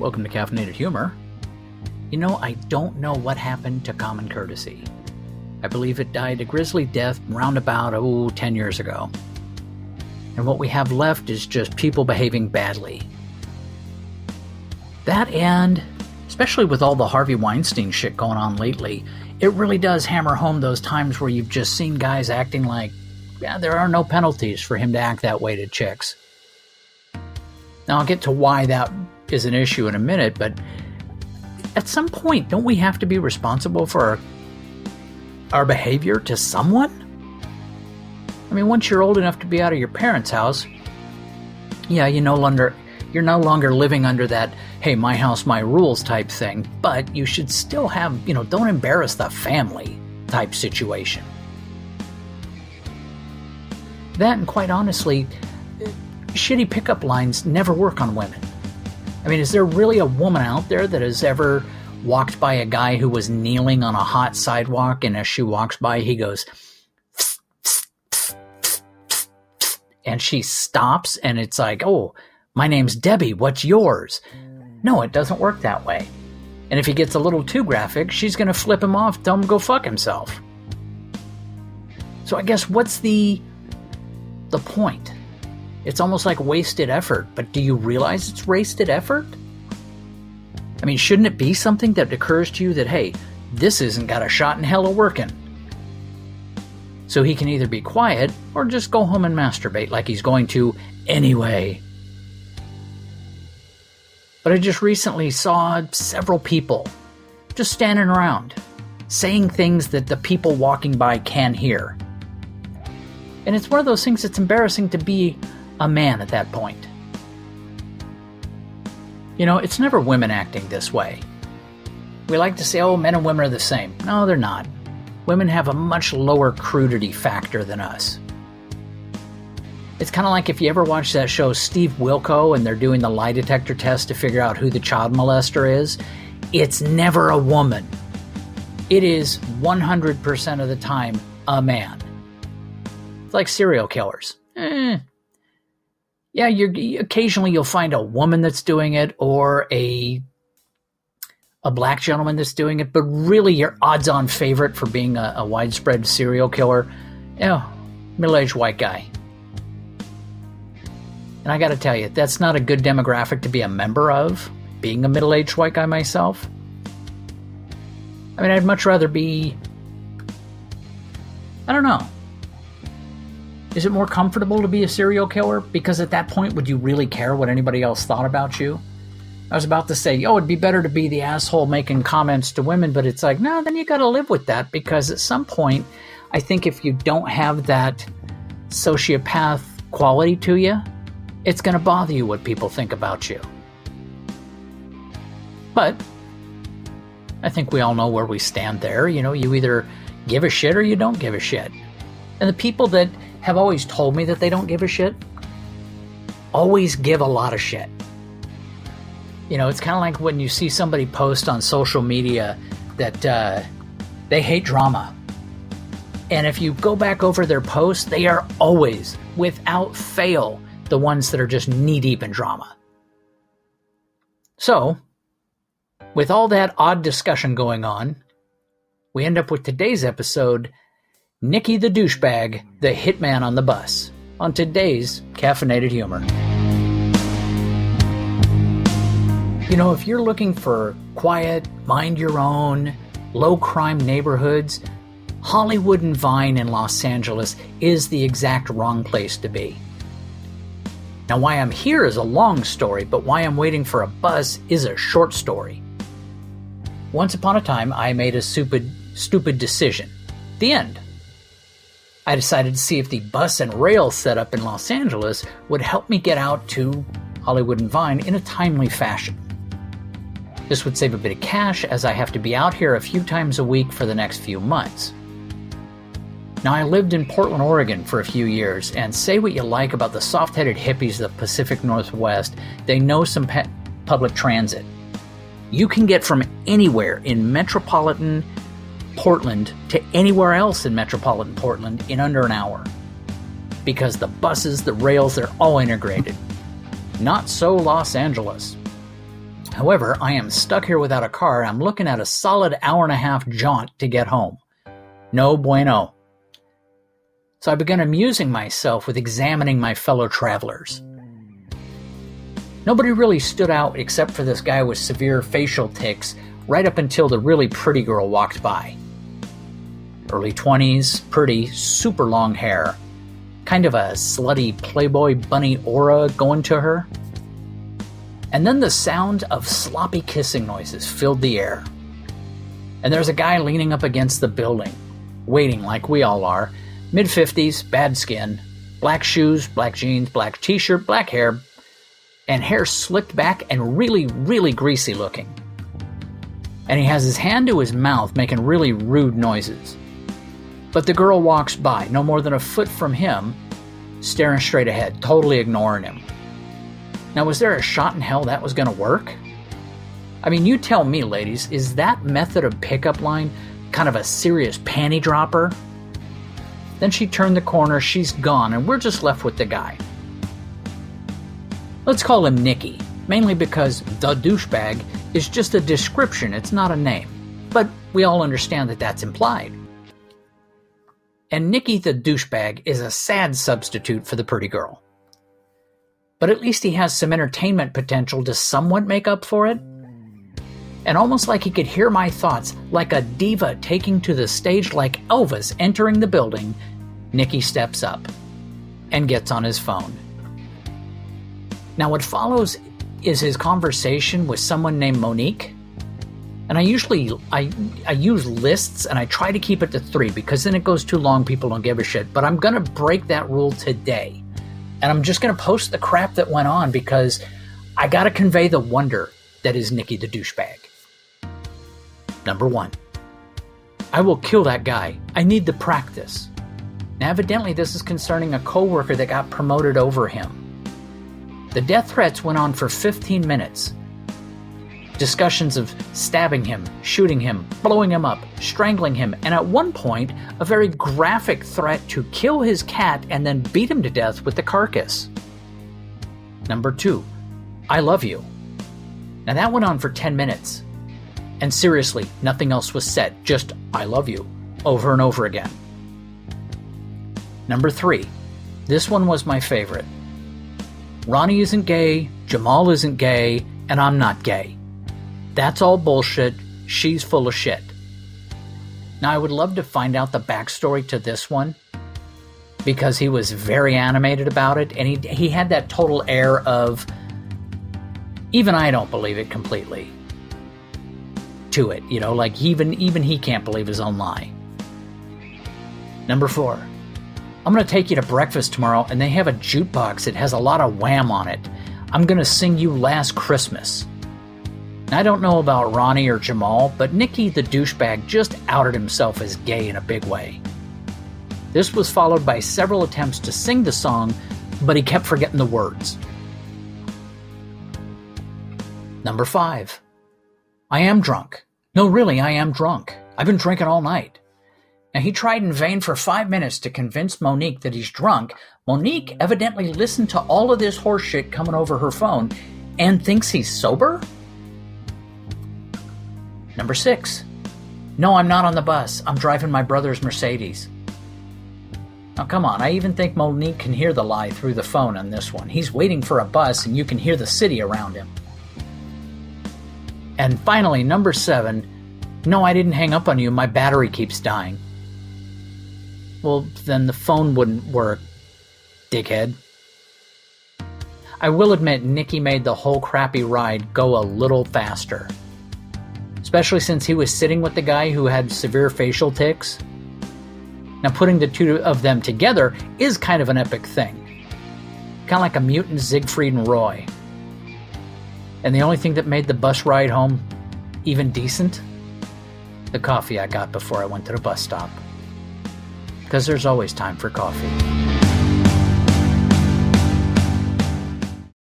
Welcome to Caffeinated Humor. You know, I don't know what happened to common courtesy. I believe it died a grisly death round about, oh, 10 years ago. And what we have left is just people behaving badly. That and, especially with all the Harvey Weinstein shit going on lately, it really does hammer home those times where you've just seen guys acting like, yeah, there are no penalties for him to act that way to chicks. Now, I'll get to why that is an issue in a minute, but at some point, don't we have to be responsible for our, our behavior to someone? I mean, once you're old enough to be out of your parents' house, yeah, you no longer you're no longer living under that hey, my house, my rules type thing, but you should still have, you know, don't embarrass the family type situation. That and quite honestly, shitty pickup lines never work on women. I mean, is there really a woman out there that has ever walked by a guy who was kneeling on a hot sidewalk and as she walks by, he goes, and she stops and it's like, oh, my name's Debbie, what's yours? No, it doesn't work that way. And if he gets a little too graphic, she's going to flip him off, him go fuck himself. So I guess what's the the point? It's almost like wasted effort, but do you realize it's wasted effort? I mean, shouldn't it be something that occurs to you that, hey, this isn't got a shot in hell of working? So he can either be quiet or just go home and masturbate like he's going to anyway. But I just recently saw several people just standing around saying things that the people walking by can hear. And it's one of those things that's embarrassing to be a man at that point. You know, it's never women acting this way. We like to say, oh, men and women are the same. No, they're not. Women have a much lower crudity factor than us. It's kind of like if you ever watch that show Steve Wilkos and they're doing the lie detector test to figure out who the child molester is. It's never a woman. It is 100% of the time a man. It's like serial killers. Eh, yeah, you're occasionally you'll find a woman that's doing it or a a black gentleman that's doing it, but really your odds-on favorite for being a, a widespread serial killer, you middle-aged white guy. And I got to tell you, that's not a good demographic to be a member of. Being a middle-aged white guy myself, I mean, I'd much rather be. I don't know. Is it more comfortable to be a serial killer? Because at that point, would you really care what anybody else thought about you? I was about to say, oh, it'd be better to be the asshole making comments to women, but it's like, no, then you got to live with that because at some point, I think if you don't have that sociopath quality to you, it's going to bother you what people think about you. But I think we all know where we stand there. You know, you either give a shit or you don't give a shit. And the people that have always told me that they don't give a shit always give a lot of shit. You know, it's kind of like when you see somebody post on social media that uh, they hate drama. And if you go back over their posts, they are always, without fail, the ones that are just knee deep in drama. So, with all that odd discussion going on, we end up with today's episode Nicky the douchebag, the hitman on the bus, on today's Caffeinated Humor. You know, if you're looking for quiet, mind your own, low crime neighborhoods, Hollywood and Vine in Los Angeles is the exact wrong place to be. Now, why I'm here is a long story, but why I'm waiting for a bus is a short story. Once upon a time, I made a stupid, stupid decision. The end. I decided to see if the bus and rail setup in Los Angeles would help me get out to Hollywood and Vine in a timely fashion. This would save a bit of cash as I have to be out here a few times a week for the next few months. Now, I lived in Portland, Oregon for a few years, and say what you like about the soft headed hippies of the Pacific Northwest, they know some pe- public transit. You can get from anywhere in metropolitan Portland to anywhere else in metropolitan Portland in under an hour. Because the buses, the rails, they're all integrated. Not so Los Angeles. However, I am stuck here without a car. I'm looking at a solid hour and a half jaunt to get home. No bueno. So I began amusing myself with examining my fellow travelers. Nobody really stood out except for this guy with severe facial tics right up until the really pretty girl walked by. Early 20s, pretty, super long hair, kind of a slutty Playboy bunny aura going to her. And then the sound of sloppy kissing noises filled the air. And there's a guy leaning up against the building, waiting like we all are, mid 50s, bad skin, black shoes, black jeans, black t shirt, black hair, and hair slicked back and really, really greasy looking. And he has his hand to his mouth making really rude noises. But the girl walks by, no more than a foot from him, staring straight ahead, totally ignoring him. Now, was there a shot in hell that was going to work? I mean, you tell me, ladies, is that method of pickup line kind of a serious panty dropper? Then she turned the corner, she's gone, and we're just left with the guy. Let's call him Nicky, mainly because the douchebag is just a description, it's not a name. But we all understand that that's implied. And Nicky the douchebag is a sad substitute for the pretty girl but at least he has some entertainment potential to somewhat make up for it. And almost like he could hear my thoughts, like a diva taking to the stage like Elvis entering the building, Nicky steps up and gets on his phone. Now, what follows is his conversation with someone named Monique. And I usually I I use lists and I try to keep it to 3 because then it goes too long people don't give a shit, but I'm to break that rule today and I'm just to post the crap that went on because I got to convey the wonder that is Nicky the douchebag. Number one, I will kill that guy. I need the practice. Now, evidently, this is concerning a coworker that got promoted over him. The death threats went on for 15 minutes, discussions of stabbing him, shooting him, blowing him up, strangling him, and at one point, a very graphic threat to kill his cat and then beat him to death with the carcass. Number two, I love you. Now that went on for 10 minutes. And seriously, nothing else was said, just I love you, over and over again. Number three, this one was my favorite. Ronnie isn't gay, Jamal isn't gay, and I'm not gay. That's all bullshit. She's full of shit. Now, I would love to find out the backstory to this one because he was very animated about it and he, he had that total air of even I don't believe it completely to it, you know, like even even he can't believe his own lie. Number 4. I'm going to take you to breakfast tomorrow and they have a jukebox that has a lot of Wham on it. I'm going to sing you Last Christmas. I don't know about Ronnie or Jamal, but Nicky the douchebag just outed himself as gay in a big way. This was followed by several attempts to sing the song, but he kept forgetting the words. Number 5. I am drunk. No, really, I am drunk. I've been drinking all night. Now, he tried in vain for five minutes to convince Monique that he's drunk. Monique evidently listened to all of this horseshit coming over her phone and thinks he's sober? Number six. No, I'm not on the bus. I'm driving my brother's Mercedes. Now, come on, I even think Monique can hear the lie through the phone on this one. He's waiting for a bus and you can hear the city around him. And finally, number seven. No, I didn't hang up on you. My battery keeps dying. Well, then the phone wouldn't work, dickhead. I will admit, Nicky made the whole crappy ride go a little faster especially since he was sitting with the guy who had severe facial tics. Now, putting the two of them together is kind of an epic thing. Kind of like a mutant Siegfried and Roy. And the only thing that made the bus ride home even decent? The coffee I got before I went to the bus stop. Because there's always time for coffee.